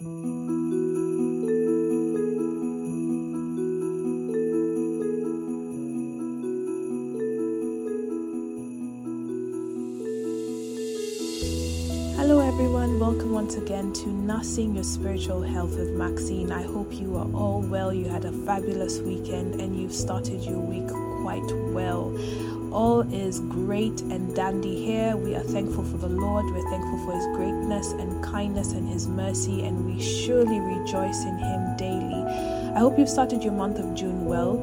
Hello, everyone. Welcome once again to Nursing Your Spiritual Health with Maxine. I hope you are all well. You had a fabulous weekend and you've started your week quite well. All is great and dandy here. We are thankful for the Lord. We're thankful for His greatness and kindness and His mercy, and we surely rejoice in Him daily. I hope you've started your month of June well.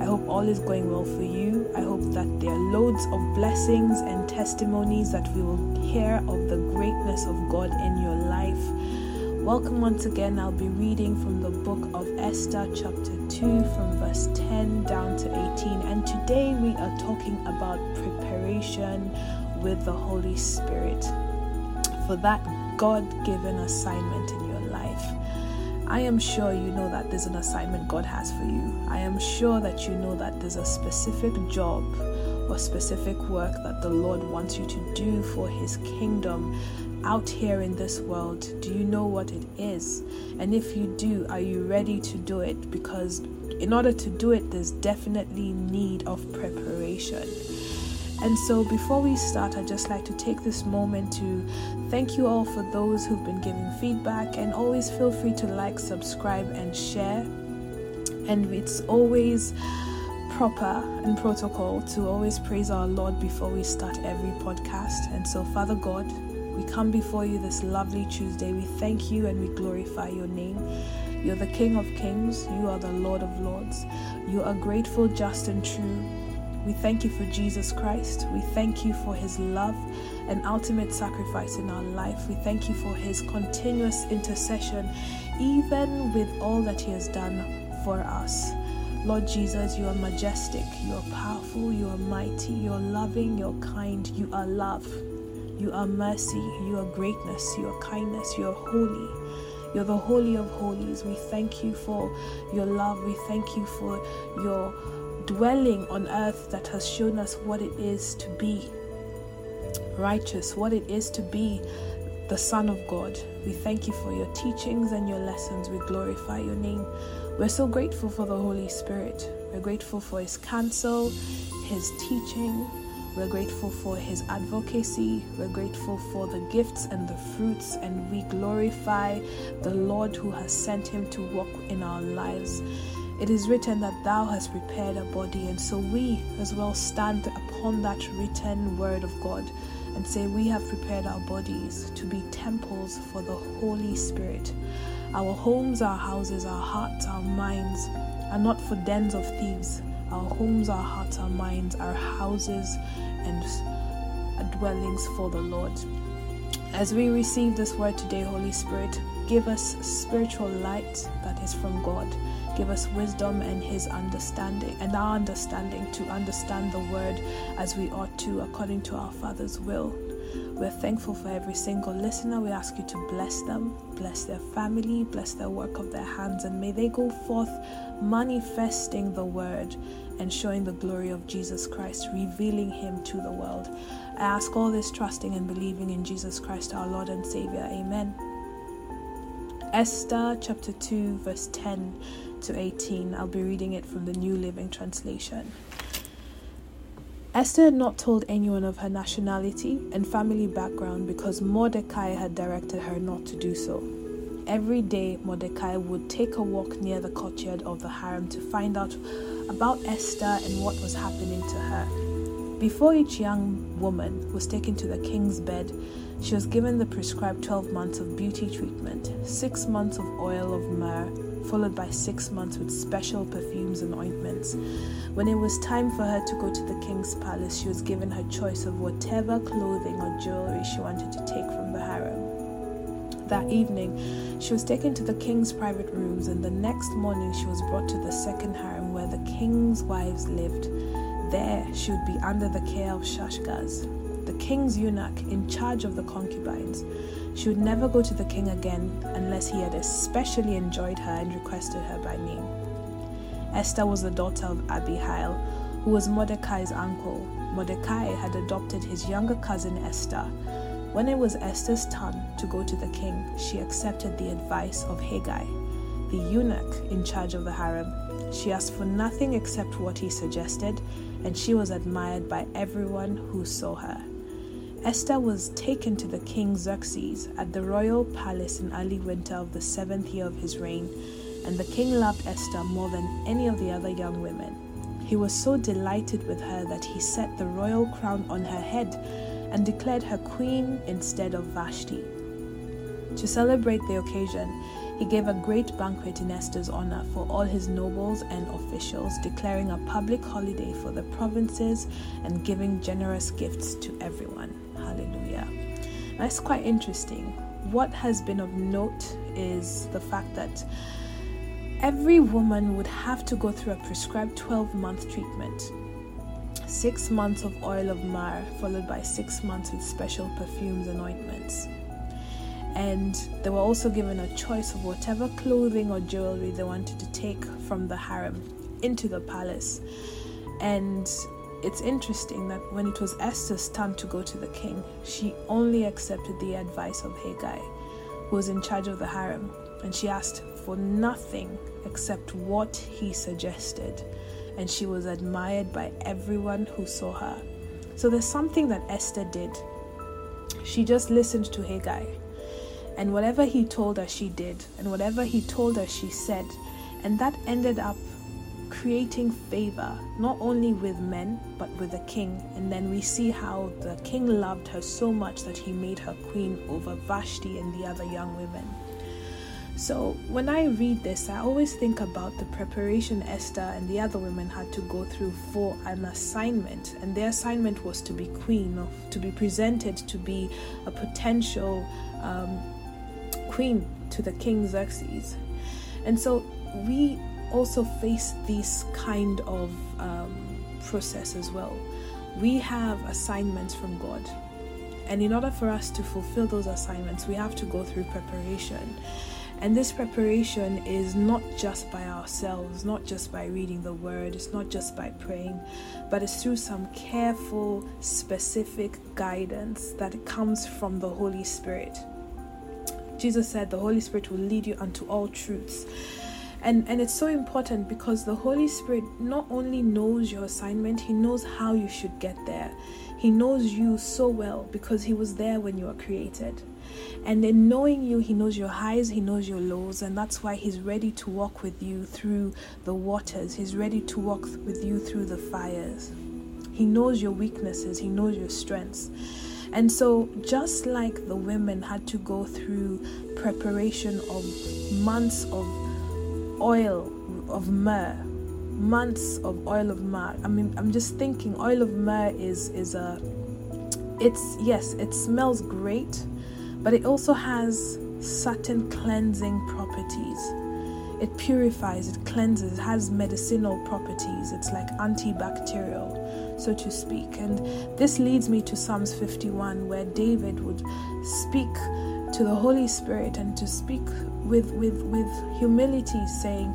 I hope all is going well for you. I hope that there are loads of blessings and testimonies that we will hear of the greatness of God in your life. Welcome once again. I'll be reading from the book of Esther, chapter 2, from verse 10 down to 18. And today we are talking about preparation with the Holy Spirit for that God given assignment in your life. I am sure you know that there's an assignment God has for you. I am sure that you know that there's a specific job or specific work that the Lord wants you to do for His kingdom out here in this world? Do you know what it is? And if you do, are you ready to do it? Because in order to do it, there's definitely need of preparation. And so, before we start, I'd just like to take this moment to thank you all for those who've been giving feedback. And always feel free to like, subscribe, and share. And it's always proper and protocol to always praise our Lord before we start every podcast. And so, Father God, we come before you this lovely Tuesday. We thank you and we glorify your name. You're the King of Kings, you are the Lord of Lords. You are grateful, just, and true. We thank you for Jesus Christ. We thank you for his love and ultimate sacrifice in our life. We thank you for his continuous intercession, even with all that he has done for us. Lord Jesus, you are majestic, you are powerful, you are mighty, you are loving, you're kind, you are love. You are mercy, you are greatness, you are kindness, you are holy. You're the Holy of Holies. We thank you for your love. We thank you for your dwelling on earth that has shown us what it is to be righteous, what it is to be the Son of God. We thank you for your teachings and your lessons. We glorify your name. We're so grateful for the Holy Spirit. We're grateful for his counsel, his teaching, we're grateful for his advocacy. We're grateful for the gifts and the fruits, and we glorify the Lord who has sent him to walk in our lives. It is written that thou hast prepared a body, and so we as well stand upon that written word of God and say, We have prepared our bodies to be temples for the Holy Spirit. Our homes, our houses, our hearts, our minds are not for dens of thieves our homes, our hearts, our minds, our houses, and dwellings for the Lord. As we receive this word today, Holy Spirit, give us spiritual light that is from God. Give us wisdom and His understanding and our understanding to understand the word as we ought to, according to our Father's will. We're thankful for every single listener. We ask you to bless them, bless their family, bless their work of their hands, and may they go forth manifesting the word and showing the glory of Jesus Christ, revealing him to the world. I ask all this trusting and believing in Jesus Christ, our Lord and Savior. Amen. Esther chapter 2, verse 10 to 18. I'll be reading it from the New Living Translation. Esther had not told anyone of her nationality and family background because Mordecai had directed her not to do so. Every day, Mordecai would take a walk near the courtyard of the harem to find out about Esther and what was happening to her. Before each young woman was taken to the king's bed, she was given the prescribed 12 months of beauty treatment, six months of oil of myrrh, followed by six months with special perfumes and ointments. When it was time for her to go to the king's palace, she was given her choice of whatever clothing or jewelry she wanted to take from the harem. That evening, she was taken to the king's private rooms, and the next morning, she was brought to the second harem where the king's wives lived. There, she would be under the care of Shaashgaz, the king's eunuch in charge of the concubines. She would never go to the king again unless he had especially enjoyed her and requested her by name. Esther was the daughter of Abihail, who was Mordecai's uncle. Mordecai had adopted his younger cousin Esther. When it was Esther's turn to go to the king, she accepted the advice of Hegai, the eunuch in charge of the harem. She asked for nothing except what he suggested, and she was admired by everyone who saw her. Esther was taken to the king Xerxes at the royal palace in early winter of the seventh year of his reign, and the king loved Esther more than any of the other young women. He was so delighted with her that he set the royal crown on her head and declared her queen instead of Vashti. To celebrate the occasion, he gave a great banquet in Esther's honor for all his nobles and officials, declaring a public holiday for the provinces and giving generous gifts to everyone. That's quite interesting. What has been of note is the fact that every woman would have to go through a prescribed 12 month treatment six months of oil of myrrh, followed by six months with special perfumes and ointments. And they were also given a choice of whatever clothing or jewelry they wanted to take from the harem into the palace. And it's interesting that when it was Esther's turn to go to the king, she only accepted the advice of Hegai, who was in charge of the harem, and she asked for nothing except what he suggested and she was admired by everyone who saw her. So there's something that Esther did. She just listened to Hegai, and whatever he told her, she did, and whatever he told her, she said, and that ended up creating favor not only with men but with the king. And then we see how the king loved her so much that he made her queen over Vashti and the other young women. So when I read this, I always think about the preparation Esther and the other women had to go through for an assignment, and their assignment was to be queen, of, to be presented to be a potential um, queen to the king Xerxes. And so we also face this kind of um, process as well. We have assignments from God. And in order for us to fulfill those assignments, we have to go through preparation. And this preparation is not just by ourselves, not just by reading the word, it's not just by praying, but it's through some careful, specific guidance that comes from the Holy Spirit. Jesus said the Holy Spirit will lead you unto all truths. And, and it's so important because the Holy Spirit not only knows your assignment, He knows how you should get there. He knows you so well because He was there when you were created. And in knowing you, He knows your highs, He knows your lows, and that's why He's ready to walk with you through the waters. He's ready to walk with you through the fires. He knows your weaknesses, He knows your strengths. And so, just like the women had to go through preparation of months of oil of myrrh, months of oil of myrrh. I mean, I'm just thinking, oil of myrrh is is a, it's yes, it smells great, but it also has certain cleansing properties. It purifies, it cleanses, it has medicinal properties. It's like antibacterial, so to speak. And this leads me to Psalms 51, where David would speak to the Holy Spirit and to speak with, with, with humility, saying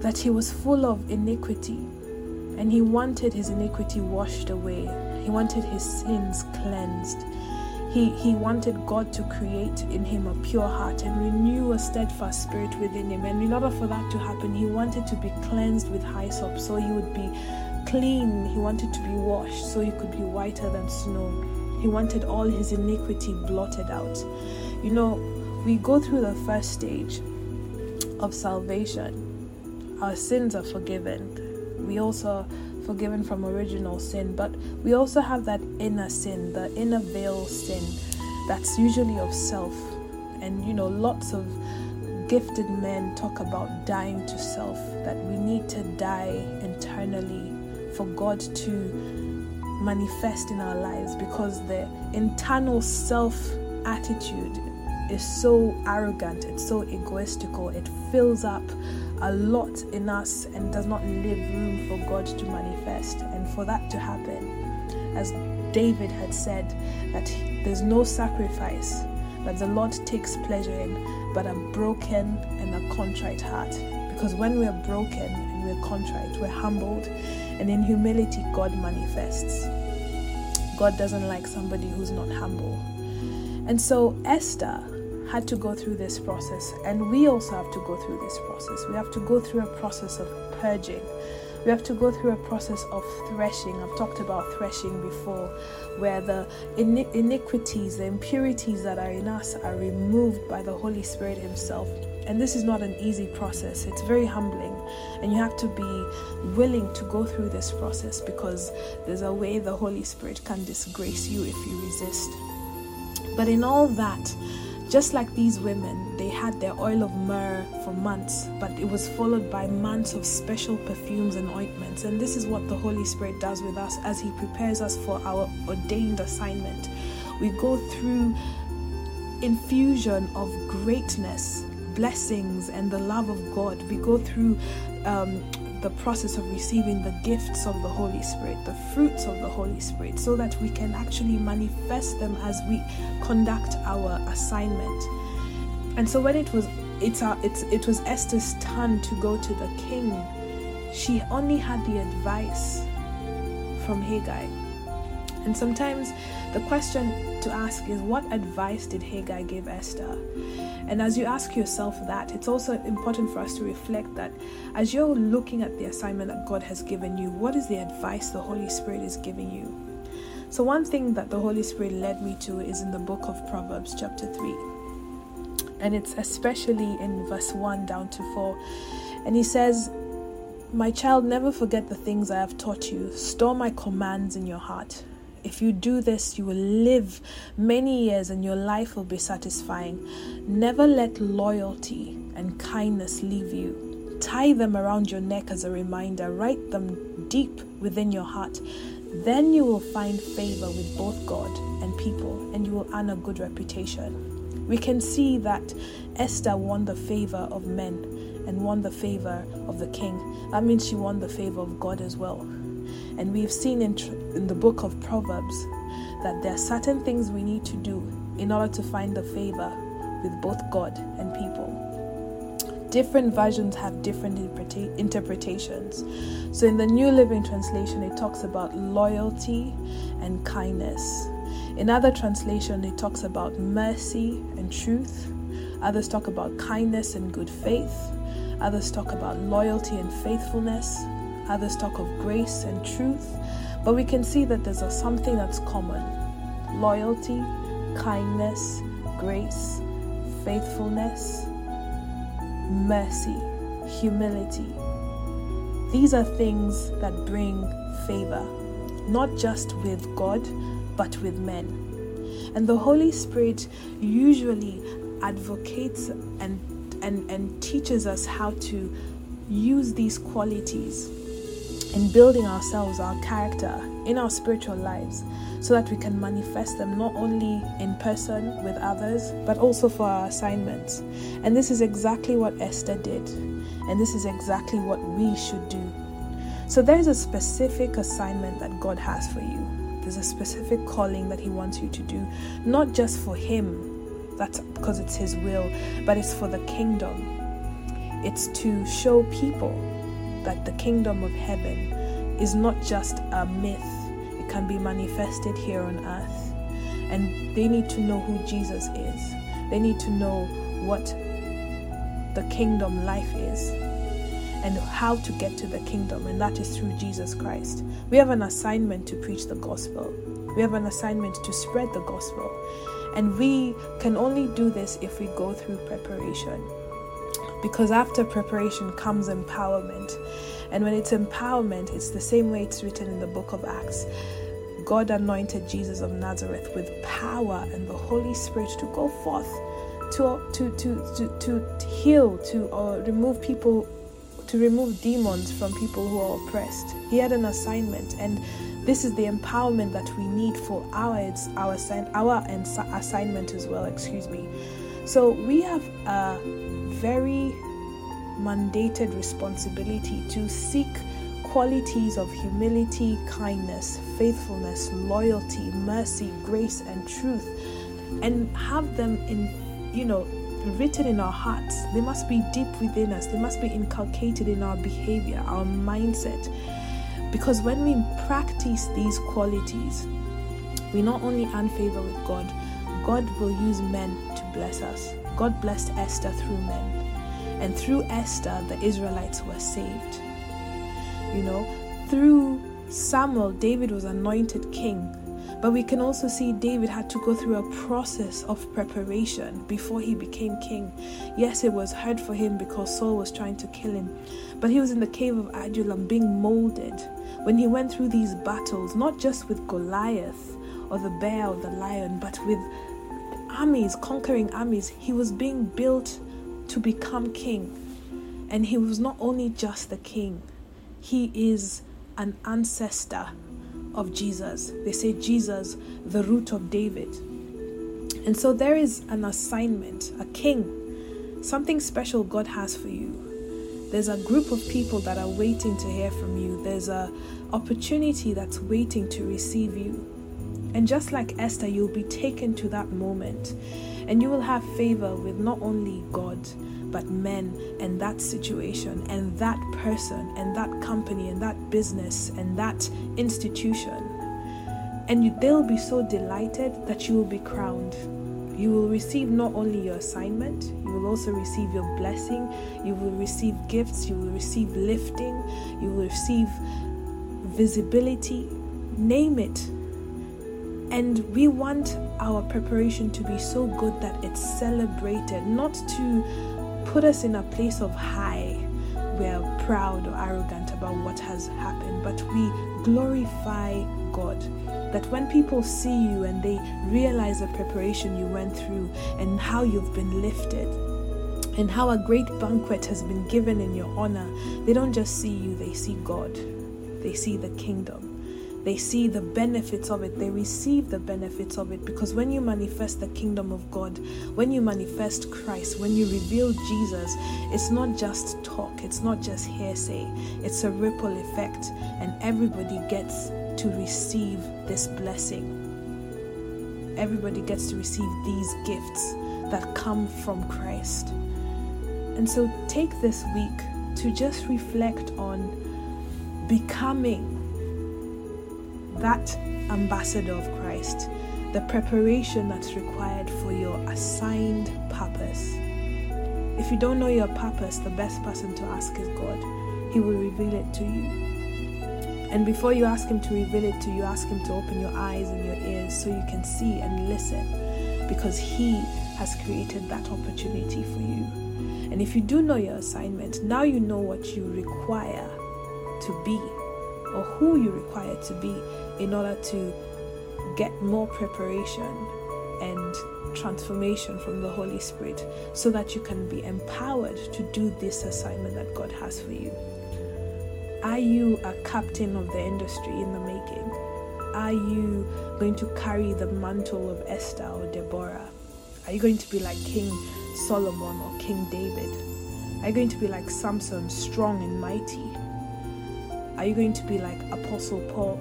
that he was full of iniquity and he wanted his iniquity washed away. He wanted his sins cleansed. He, he wanted God to create in him a pure heart and renew a steadfast spirit within him. And in order for that to happen, he wanted to be cleansed with hyssop so he would be clean. He wanted to be washed so he could be whiter than snow. He wanted all his iniquity blotted out. You know, we go through the first stage of salvation. Our sins are forgiven. We also forgiven from original sin, but we also have that inner sin, the inner veil sin that's usually of self. And you know, lots of gifted men talk about dying to self, that we need to die internally for God to manifest in our lives because the internal self attitude is so arrogant, it's so egoistical, it fills up a lot in us and does not leave room for God to manifest. And for that to happen, as David had said, that there's no sacrifice that the Lord takes pleasure in, but a broken and a contrite heart. Because when we're broken and we're contrite, we're humbled, and in humility, God manifests. God doesn't like somebody who's not humble. And so Esther had to go through this process, and we also have to go through this process. We have to go through a process of purging. We have to go through a process of threshing. I've talked about threshing before, where the iniquities, the impurities that are in us are removed by the Holy Spirit Himself. And this is not an easy process, it's very humbling. And you have to be willing to go through this process because there's a way the Holy Spirit can disgrace you if you resist. But in all that, just like these women, they had their oil of myrrh for months, but it was followed by months of special perfumes and ointments. And this is what the Holy Spirit does with us as He prepares us for our ordained assignment. We go through infusion of greatness, blessings, and the love of God. We go through um, the process of receiving the gifts of the Holy Spirit, the fruits of the Holy Spirit, so that we can actually manifest them as we conduct our assignment. And so when it was it's, our, it's it was Esther's turn to go to the king, she only had the advice from Hegai. And sometimes the question to ask is what advice did Hegai give Esther? And as you ask yourself that, it's also important for us to reflect that as you're looking at the assignment that God has given you, what is the advice the Holy Spirit is giving you? So, one thing that the Holy Spirit led me to is in the book of Proverbs, chapter 3. And it's especially in verse 1 down to 4. And he says, My child, never forget the things I have taught you. Store my commands in your heart. If you do this, you will live many years and your life will be satisfying. Never let loyalty and kindness leave you. Tie them around your neck as a reminder, write them deep within your heart. Then you will find favor with both God and people, and you will earn a good reputation. We can see that Esther won the favor of men and won the favor of the king. That means she won the favor of God as well. And we've seen in, in the book of Proverbs that there are certain things we need to do in order to find the favor with both God and people. Different versions have different interpreta- interpretations. So in the New Living Translation, it talks about loyalty and kindness. In other translation, it talks about mercy and truth. Others talk about kindness and good faith. Others talk about loyalty and faithfulness others talk of grace and truth, but we can see that there's a something that's common loyalty, kindness, grace, faithfulness, mercy, humility. These are things that bring favor, not just with God, but with men. And the Holy Spirit usually advocates and, and, and teaches us how to use these qualities in building ourselves, our character, in our spiritual lives, so that we can manifest them not only in person with others, but also for our assignments. And this is exactly what Esther did, and this is exactly what we should do. So there's a specific assignment that God has for you. There's a specific calling that He wants you to do, not just for Him, that's because it's His will, but it's for the kingdom. It's to show people that the kingdom of heaven is not just a myth, it can be manifested here on earth. And they need to know who Jesus is, they need to know what the kingdom life is and how to get to the kingdom, and that is through Jesus Christ. We have an assignment to preach the gospel, we have an assignment to spread the gospel, and we can only do this if we go through preparation because after preparation comes empowerment. And when it's empowerment, it's the same way it's written in the book of Acts. God anointed Jesus of Nazareth with power and the Holy Spirit to go forth to to to to, to heal, to uh, remove people, to remove demons from people who are oppressed. He had an assignment, and this is the empowerment that we need for our our our assignment as well. Excuse me. So we have a very mandated responsibility to seek qualities of humility, kindness, faithfulness, loyalty, mercy, grace, and truth, and have them in, you know, written in our hearts. They must be deep within us, they must be inculcated in our behavior, our mindset. Because when we practice these qualities, we not only earn favor with God, God will use men to bless us. God blessed Esther through men. And through Esther, the Israelites were saved. You know, through Samuel, David was anointed king. But we can also see David had to go through a process of preparation before he became king. Yes, it was hard for him because Saul was trying to kill him, but he was in the cave of Adullam being molded. When he went through these battles, not just with Goliath or the bear or the lion, but with armies, conquering armies, he was being built to become king. And he was not only just the king, he is an ancestor of Jesus. They say Jesus, the root of David. And so there is an assignment, a king, something special God has for you. There's a group of people that are waiting to hear from you. There's a opportunity that's waiting to receive you. And just like Esther, you'll be taken to that moment and you will have favor with not only God, but men and that situation and that person and that company and that business and that institution. And you, they'll be so delighted that you will be crowned. You will receive not only your assignment, you will also receive your blessing, you will receive gifts, you will receive lifting, you will receive visibility, name it. And we want our preparation to be so good that it's celebrated, not to put us in a place of high. We're proud or arrogant about what has happened, but we glorify God. That when people see you and they realize the preparation you went through and how you've been lifted, and how a great banquet has been given in your honor, they don't just see you, they see God. They see the kingdom. They see the benefits of it. They receive the benefits of it because when you manifest the kingdom of God, when you manifest Christ, when you reveal Jesus, it's not just talk, it's not just hearsay, it's a ripple effect, and everybody gets to receive this blessing. Everybody gets to receive these gifts that come from Christ. And so take this week to just reflect on becoming that ambassador of Christ, the preparation that's required for your assigned purpose. If you don't know your purpose, the best person to ask is God. He will reveal it to you. And before you ask Him to reveal it to you, ask Him to open your eyes and your ears so you can see and listen because He has created that opportunity for you. And if you do know your assignment, now you know what you require to be or who you require to be in order to get more preparation and transformation from the Holy Spirit so that you can be empowered to do this assignment that God has for you. Are you a captain of the industry in the making? Are you going to carry the mantle of Esther or Deborah? Are you going to be like King Solomon or King David? Are you going to be like Samson, strong and mighty? Are you going to be like Apostle Paul,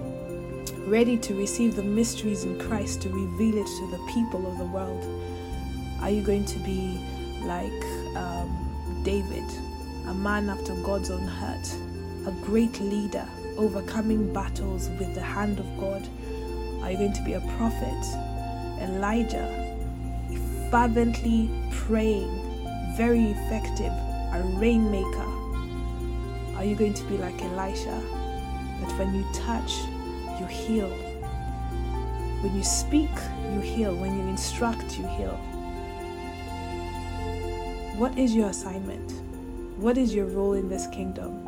ready to receive the mysteries in Christ to reveal it to the people of the world? Are you going to be like um, David, a man after God's own heart, a great leader, overcoming battles with the hand of God? Are you going to be a prophet, Elijah, fervently praying, very effective, a rainmaker? Are you going to be like Elisha, that when you touch, you heal. When you speak, you heal. When you instruct, you heal. What is your assignment? What is your role in this kingdom?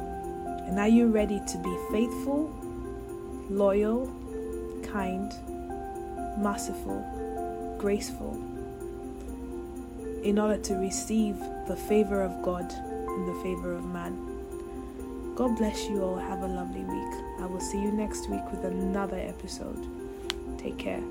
And are you ready to be faithful, loyal, kind, merciful, graceful, in order to receive the favor of God and the favor of man? God bless you all. Have a lovely week. I will see you next week with another episode. Take care.